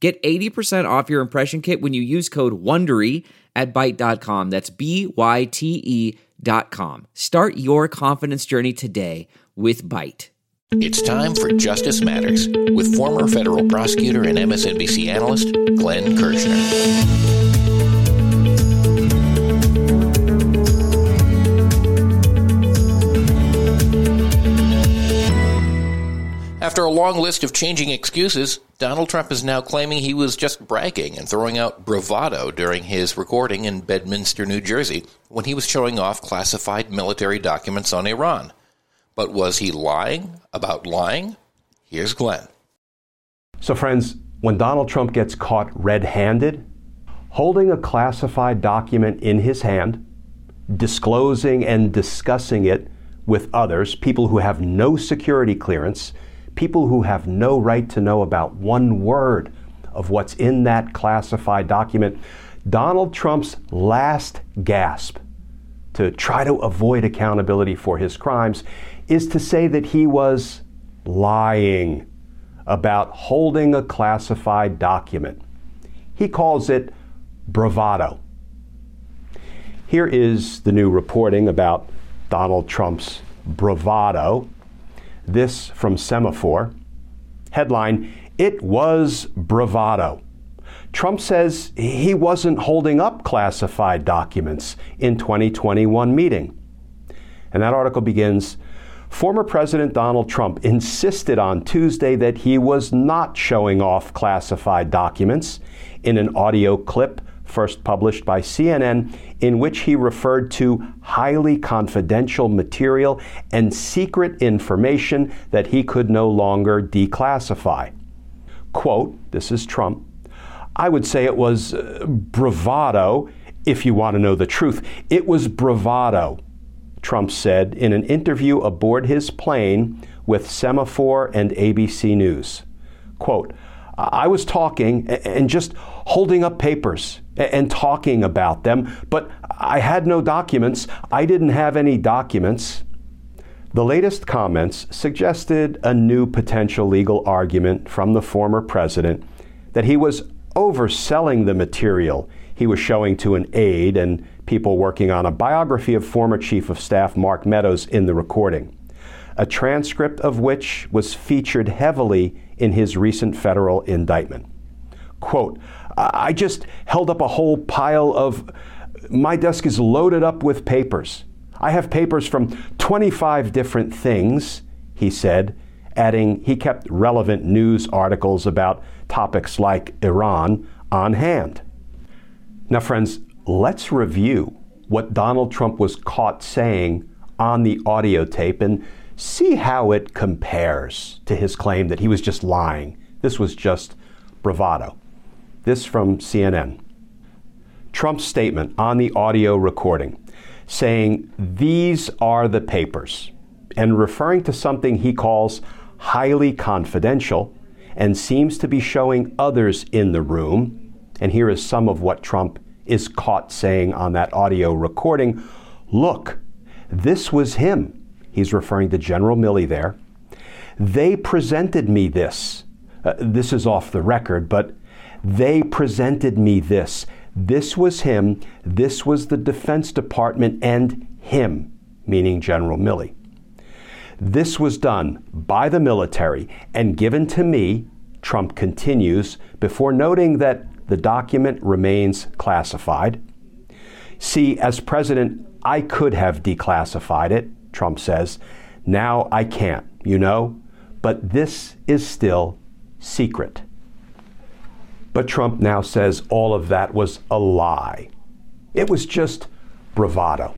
Get 80% off your impression kit when you use code WONDERY at Byte.com. That's B-Y-T-E dot com. Start your confidence journey today with Byte. It's time for Justice Matters with former federal prosecutor and MSNBC analyst Glenn Kirschner. After a long list of changing excuses, Donald Trump is now claiming he was just bragging and throwing out bravado during his recording in Bedminster, New Jersey, when he was showing off classified military documents on Iran. But was he lying about lying? Here's Glenn. So, friends, when Donald Trump gets caught red handed, holding a classified document in his hand, disclosing and discussing it with others, people who have no security clearance, people who have no right to know about one word of what's in that classified document. Donald Trump's last gasp to try to avoid accountability for his crimes is to say that he was lying about holding a classified document. He calls it bravado. Here is the new reporting about Donald Trump's bravado this from Semafor. Headline It was bravado. Trump says he wasn't holding up classified documents in 2021 meeting. And that article begins Former President Donald Trump insisted on Tuesday that he was not showing off classified documents in an audio clip first published by CNN, in which he referred to highly confidential material and secret information that he could no longer declassify. Quote, this is Trump, I would say it was uh, bravado, if you want to know the truth. It was bravado, Trump said in an interview aboard his plane with Semafor and ABC News. Quote, I was talking and just holding up papers and talking about them, but I had no documents. I didn't have any documents. The latest comments suggested a new potential legal argument from the former president that he was overselling the material he was showing to an aide and people working on a biography of former Chief of Staff Mark Meadows in the recording, a transcript of which was featured heavily in his recent federal indictment. Quote, I just held up a whole pile of, my desk is loaded up with papers. I have papers from 25 different things, he said, adding he kept relevant news articles about topics like Iran on hand. Now, friends, let's review what Donald Trump was caught saying on the audio tape and see how it compares to his claim that he was just lying. This was just bravado. This from CNN. Trump's statement on the audio recording saying, These are the papers, and referring to something he calls highly confidential and seems to be showing others in the room. And here is some of what Trump is caught saying on that audio recording Look, this was him. He's referring to General Milley there. They presented me this. Uh, this is off the record, but they presented me this. This was him. This was the Defense Department and him, meaning General Milley. This was done by the military and given to me, Trump continues, before noting that the document remains classified. See, as president, I could have declassified it, Trump says. Now I can't, you know? But this is still secret. But Trump now says all of that was a lie. It was just bravado.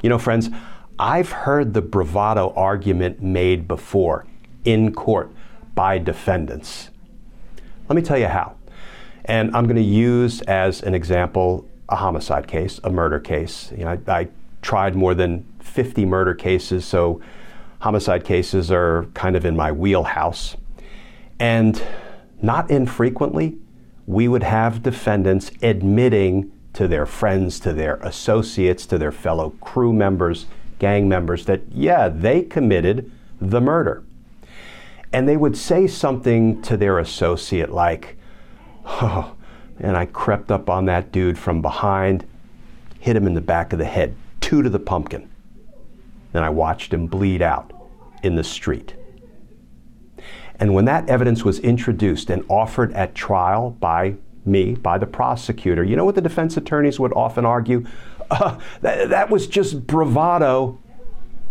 You know, friends, I've heard the bravado argument made before in court by defendants. Let me tell you how. And I'm going to use as an example a homicide case, a murder case. You know, I, I tried more than 50 murder cases, so homicide cases are kind of in my wheelhouse. And not infrequently, we would have defendants admitting to their friends, to their associates, to their fellow crew members, gang members that, yeah, they committed the murder. And they would say something to their associate like, oh, and I crept up on that dude from behind, hit him in the back of the head, two to the pumpkin. Then I watched him bleed out in the street. And when that evidence was introduced and offered at trial by me, by the prosecutor, you know what the defense attorneys would often argue? Uh, that, that was just bravado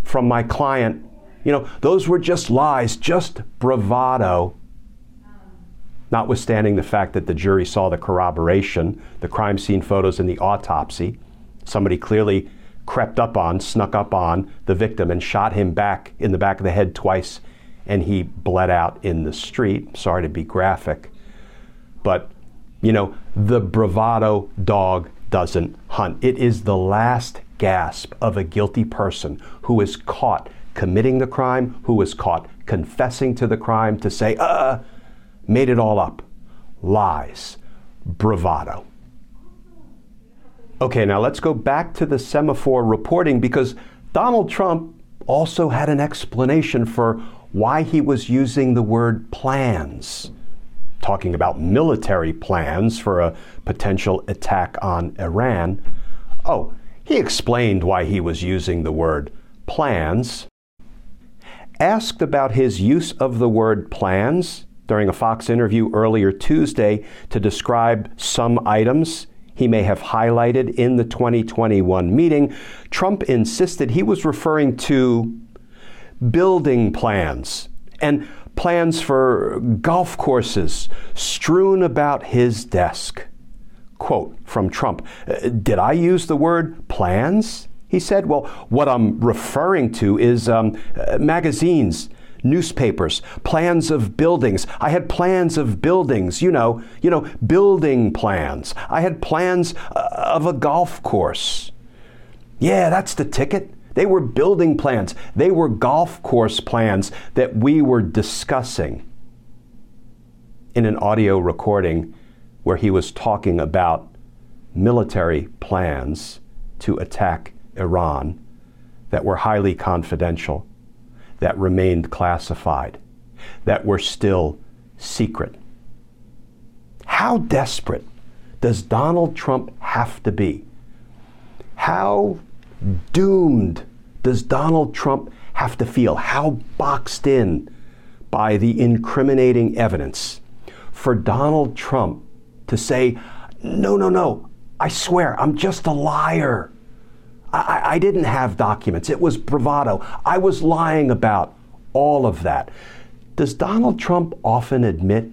from my client. You know, those were just lies, just bravado notwithstanding the fact that the jury saw the corroboration, the crime scene photos, and the autopsy. Somebody clearly crept up on, snuck up on the victim and shot him back in the back of the head twice, and he bled out in the street. Sorry to be graphic, but you know, the bravado dog doesn't hunt. It is the last gasp of a guilty person who is caught committing the crime, who is caught confessing to the crime to say, uh, made it all up. Lies. Bravado. Okay, now let's go back to the Semafor reporting because Donald Trump also had an explanation for why he was using the word plans, talking about military plans for a potential attack on Iran. Oh, he explained why he was using the word plans. Asked about his use of the word plans, during a Fox interview earlier Tuesday to describe some items he may have highlighted in the 2021 meeting, Trump insisted he was referring to building plans and plans for golf courses strewn about his desk. Quote from Trump Did I use the word plans? He said, Well, what I'm referring to is um, magazines newspapers, plans of buildings. I had plans of buildings, you know, you know, building plans. I had plans uh, of a golf course. Yeah, that's the ticket. They were building plans. They were golf course plans that we were discussing in an audio recording where he was talking about military plans to attack Iran that were highly confidential that remained classified, that were still secret. How desperate does Donald Trump have to be? How doomed does Donald Trump have to feel? How boxed in by the incriminating evidence for Donald Trump to say, no, no, no, I swear, I'm just a liar. I, I didn't have documents. It was bravado. I was lying about all of that. Does Donald Trump often admit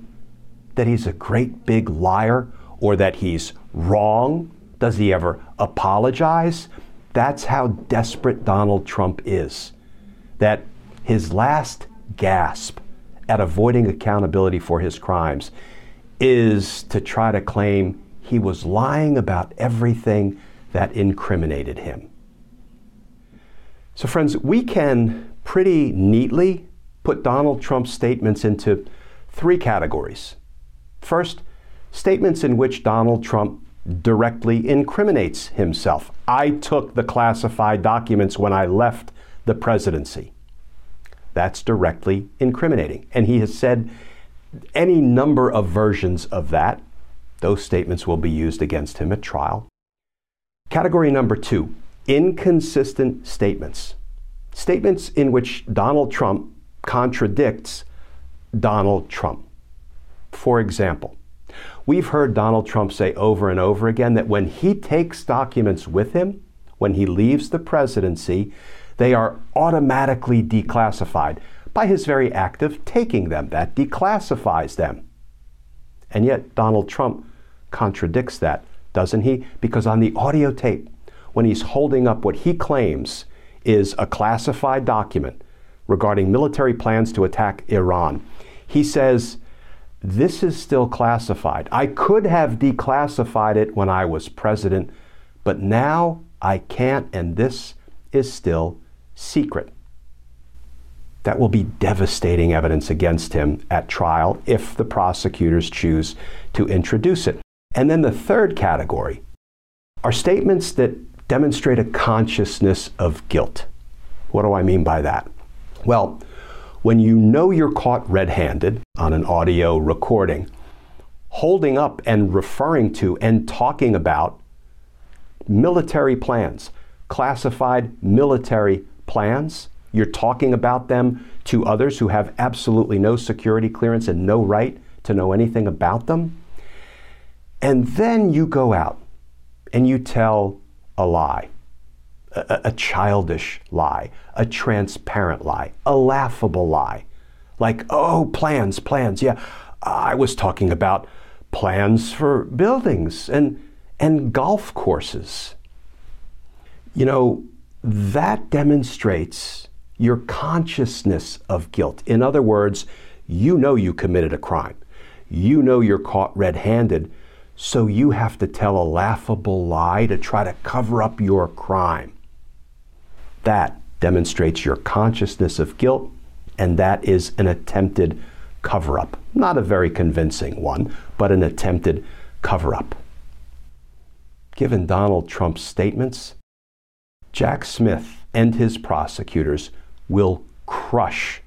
that he's a great big liar or that he's wrong? Does he ever apologize? That's how desperate Donald Trump is. That his last gasp at avoiding accountability for his crimes is to try to claim he was lying about everything that incriminated him. So, friends, we can pretty neatly put Donald Trump's statements into three categories. First, statements in which Donald Trump directly incriminates himself. I took the classified documents when I left the presidency. That's directly incriminating. And he has said any number of versions of that. Those statements will be used against him at trial. Category number two inconsistent statements. Statements in which Donald Trump contradicts Donald Trump. For example, we've heard Donald Trump say over and over again that when he takes documents with him, when he leaves the presidency, they are automatically declassified by his very act of taking them. That declassifies them. And yet, Donald Trump contradicts that, doesn't he? Because on the audio tape, when he's holding up what he claims is a classified document regarding military plans to attack Iran. He says, this is still classified. I could have declassified it when I was president, but now I can't, and this is still secret. That will be devastating evidence against him at trial if the prosecutors choose to introduce it. And then the third category are statements that demonstrate a consciousness of guilt. What do I mean by that? Well, when you know you're caught red handed on an audio recording, holding up and referring to and talking about military plans, classified military plans, you're talking about them to others who have absolutely no security clearance and no right to know anything about them. And then you go out and you tell a lie a, a childish lie, a transparent lie, a laughable lie. Like, oh, plans, plans. Yeah, I was talking about plans for buildings and, and golf courses. You know, that demonstrates your consciousness of guilt. In other words, you know you committed a crime. You know you're caught red handed, so you have to tell a laughable lie to try to cover up your crime. That demonstrates your consciousness of guilt, and that is an attempted cover up. Not a very convincing one, but an attempted cover up. Given Donald Trump's statements, Jack Smith and his prosecutors will crush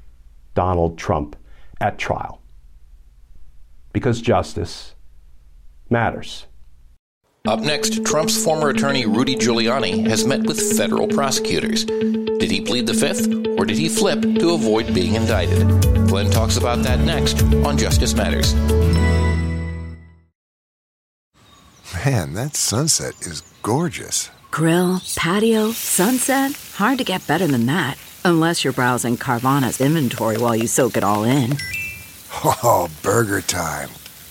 Donald Trump at trial. Because justice matters. Up next, Trump's former attorney Rudy Giuliani has met with federal prosecutors. Did he plead the fifth, or did he flip to avoid being indicted? Glenn talks about that next on Justice Matters. Man, that sunset is gorgeous. Grill, patio, sunset. Hard to get better than that. Unless you're browsing Carvana's inventory while you soak it all in. Oh, burger time.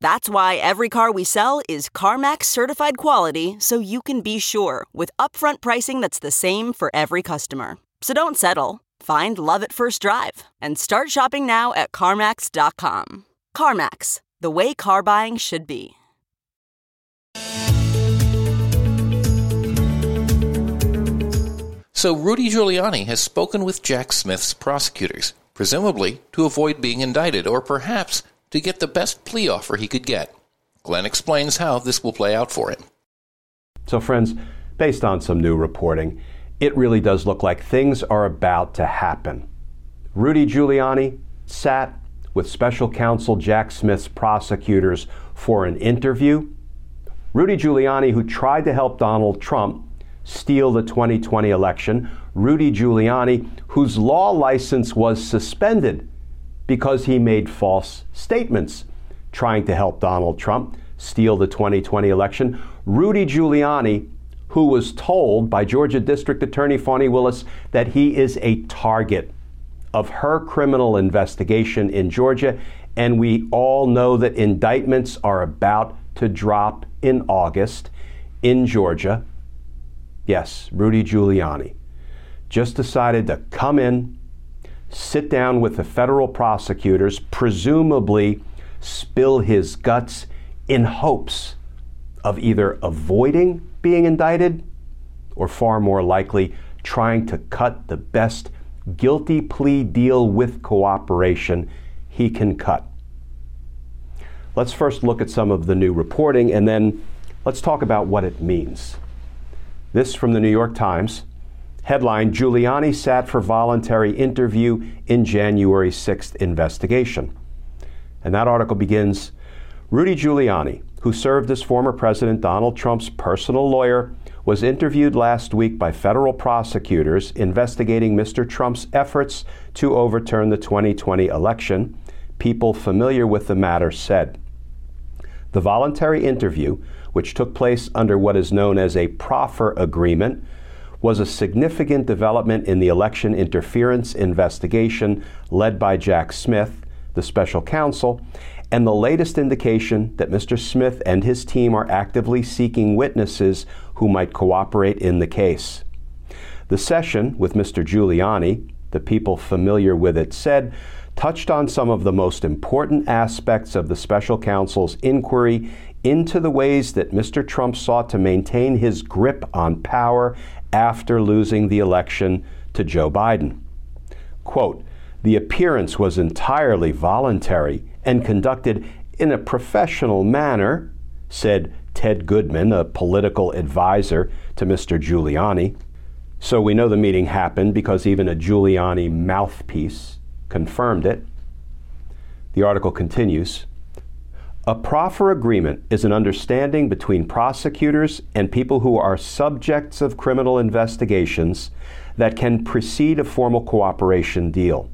That's why every car we sell is CarMax certified quality so you can be sure with upfront pricing that's the same for every customer. So don't settle. Find love at first drive and start shopping now at CarMax.com. CarMax, the way car buying should be. So Rudy Giuliani has spoken with Jack Smith's prosecutors, presumably to avoid being indicted or perhaps to get the best plea offer he could get. Glenn explains how this will play out for him. So, friends, based on some new reporting, it really does look like things are about to happen. Rudy Giuliani sat with special counsel Jack Smith's prosecutors for an interview. Rudy Giuliani, who tried to help Donald Trump steal the 2020 election, Rudy Giuliani, whose law license was suspended because he made false statements trying to help Donald Trump steal the 2020 election. Rudy Giuliani, who was told by Georgia District Attorney Fani Willis that he is a target of her criminal investigation in Georgia, and we all know that indictments are about to drop in August in Georgia. Yes, Rudy Giuliani just decided to come in sit down with the federal prosecutors, presumably spill his guts in hopes of either avoiding being indicted or far more likely trying to cut the best guilty plea deal with cooperation he can cut. Let's first look at some of the new reporting and then let's talk about what it means. This from the New York Times. Headline Giuliani sat for voluntary interview in January 6th investigation. And that article begins Rudy Giuliani, who served as former President Donald Trump's personal lawyer, was interviewed last week by federal prosecutors investigating Mr. Trump's efforts to overturn the 2020 election, people familiar with the matter said. The voluntary interview, which took place under what is known as a proffer agreement, was a significant development in the election interference investigation led by Jack Smith, the special counsel, and the latest indication that Mr. Smith and his team are actively seeking witnesses who might cooperate in the case. The session with Mr. Giuliani, the people familiar with it said, touched on some of the most important aspects of the special counsel's inquiry into the ways that Mr. Trump sought to maintain his grip on power after losing the election to Joe Biden. Quote, the appearance was entirely voluntary and conducted in a professional manner, said Ted Goodman, a political advisor to Mr. Giuliani. So we know the meeting happened because even a Giuliani mouthpiece confirmed it. The article continues A proffer agreement is an understanding between prosecutors and people who are subjects of criminal investigations that can precede a formal cooperation deal.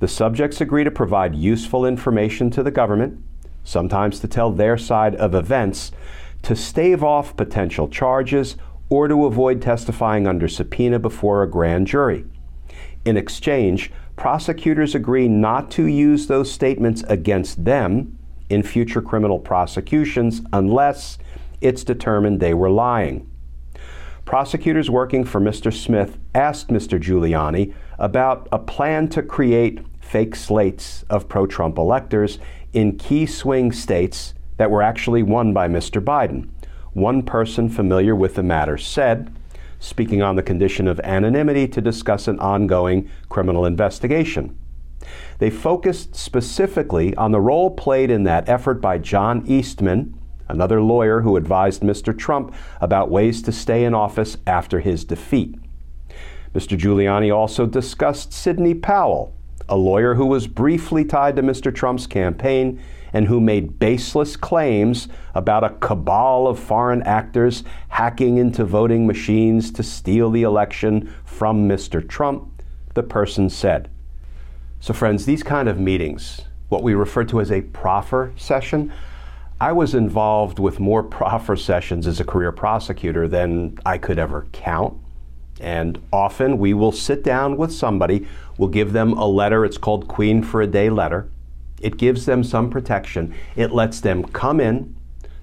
The subjects agree to provide useful information to the government, sometimes to tell their side of events, to stave off potential charges, or to avoid testifying under subpoena before a grand jury. In exchange, prosecutors agree not to use those statements against them in future criminal prosecutions unless it's determined they were lying. Prosecutors working for Mr. Smith asked Mr. Giuliani about a plan to create fake slates of pro Trump electors in key swing states that were actually won by Mr. Biden. One person familiar with the matter said, speaking on the condition of anonymity to discuss an ongoing criminal investigation. They focused specifically on the role played in that effort by John Eastman, another lawyer who advised Mr. Trump about ways to stay in office after his defeat. Mr. Giuliani also discussed Sidney Powell, a lawyer who was briefly tied to Mr. Trump's campaign and who made baseless claims about a cabal of foreign actors hacking into voting machines to steal the election from Mr. Trump, the person said. So, friends, these kind of meetings, what we refer to as a proffer session, I was involved with more proffer sessions as a career prosecutor than I could ever count. And often we will sit down with somebody, we'll give them a letter, it's called Queen for a Day letter. It gives them some protection. It lets them come in,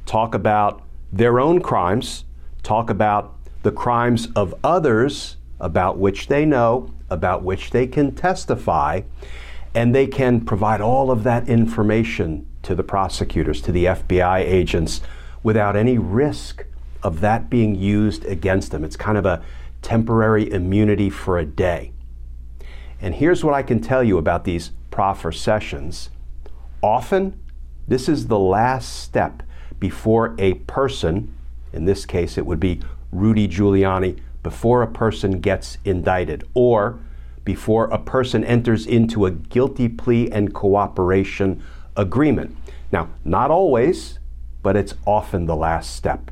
talk about their own crimes, talk about the crimes of others about which they know, about which they can testify, and they can provide all of that information to the prosecutors, to the FBI agents, without any risk of that being used against them. It's kind of a temporary immunity for a day. And here's what I can tell you about these proffer sessions. Often, this is the last step before a person, in this case it would be Rudy Giuliani, before a person gets indicted or before a person enters into a guilty plea and cooperation agreement. Now, not always, but it's often the last step,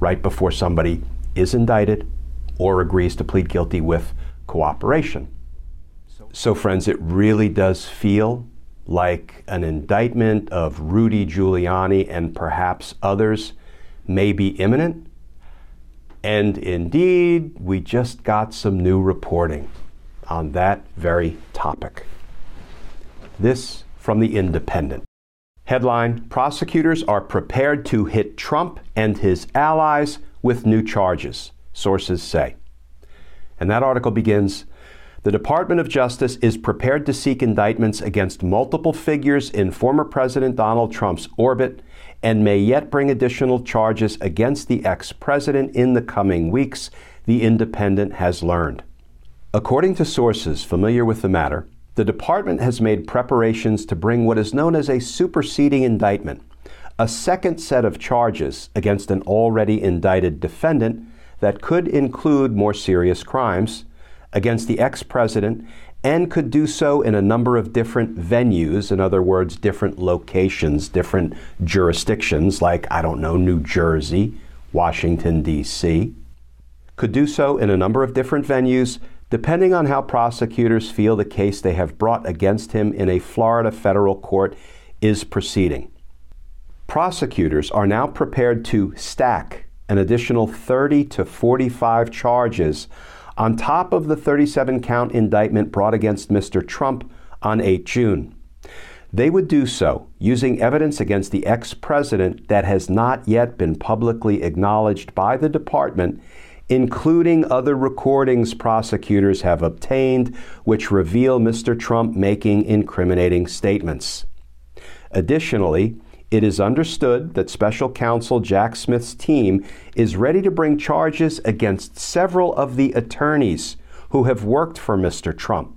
right before somebody is indicted or agrees to plead guilty with cooperation. So, friends, it really does feel like an indictment of Rudy Giuliani and perhaps others may be imminent. And indeed, we just got some new reporting on that very topic. This from The Independent. Headline Prosecutors are prepared to hit Trump and his allies with new charges sources say. And that article begins The Department of Justice is prepared to seek indictments against multiple figures in former President Donald Trump's orbit and may yet bring additional charges against the ex president in the coming weeks, The Independent has learned. According to sources familiar with the matter, the department has made preparations to bring what is known as a superseding indictment, a second set of charges against an already indicted defendant that could include more serious crimes against the ex president and could do so in a number of different venues, in other words, different locations, different jurisdictions, like, I don't know, New Jersey, Washington, D.C. Could do so in a number of different venues, depending on how prosecutors feel the case they have brought against him in a Florida federal court is proceeding. prosecutors are now prepared to stack an additional 30 to 45 charges on top of the 37 count indictment brought against Mr. Trump on 8 June. They would do so using evidence against the ex president that has not yet been publicly acknowledged by the department, including other recordings prosecutors have obtained which reveal Mr. Trump making incriminating statements. Additionally, it is understood that special counsel Jack Smith's team is ready to bring charges against several of the attorneys who have worked for Mr. Trump,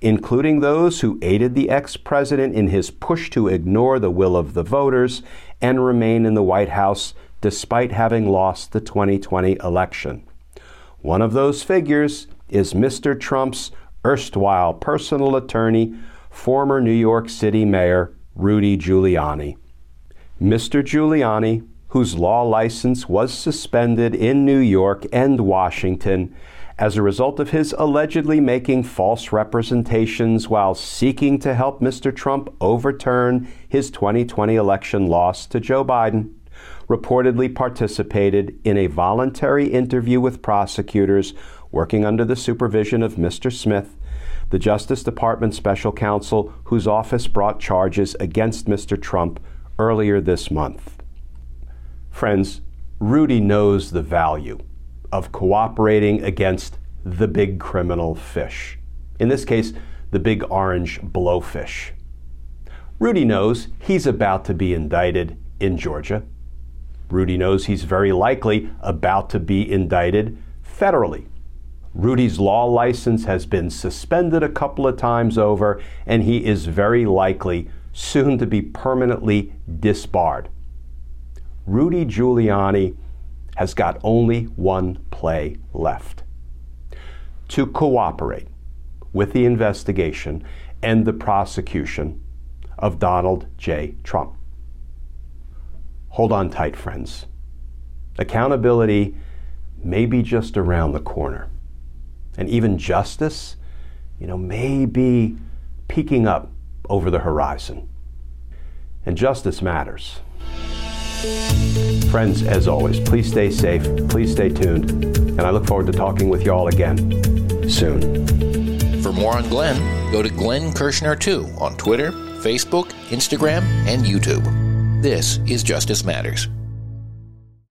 including those who aided the ex president in his push to ignore the will of the voters and remain in the White House despite having lost the 2020 election. One of those figures is Mr. Trump's erstwhile personal attorney, former New York City Mayor Rudy Giuliani. Mr. Giuliani, whose law license was suspended in New York and Washington as a result of his allegedly making false representations while seeking to help Mr. Trump overturn his 2020 election loss to Joe Biden, reportedly participated in a voluntary interview with prosecutors working under the supervision of Mr. Smith, the Justice Department special counsel whose office brought charges against Mr. Trump earlier this month. Friends, Rudy knows the value of cooperating against the big criminal fish. In this case, the big orange blowfish. Rudy knows he's about to be indicted in Georgia. Rudy knows he's very likely about to be indicted federally. Rudy's law license has been suspended a couple of times over, and he is very likely soon to be permanently disbarred. Rudy Giuliani has got only one play left to cooperate with the investigation and the prosecution of Donald J. Trump. Hold on tight, friends. Accountability may be just around the corner. And even justice, you know, may be peeking up over the horizon. And justice matters. Friends, as always, please stay safe, please stay tuned, and I look forward to talking with y'all again soon. For more on Glenn, go to Glenn Kirschner2 on Twitter, Facebook, Instagram, and YouTube. This is Justice Matters.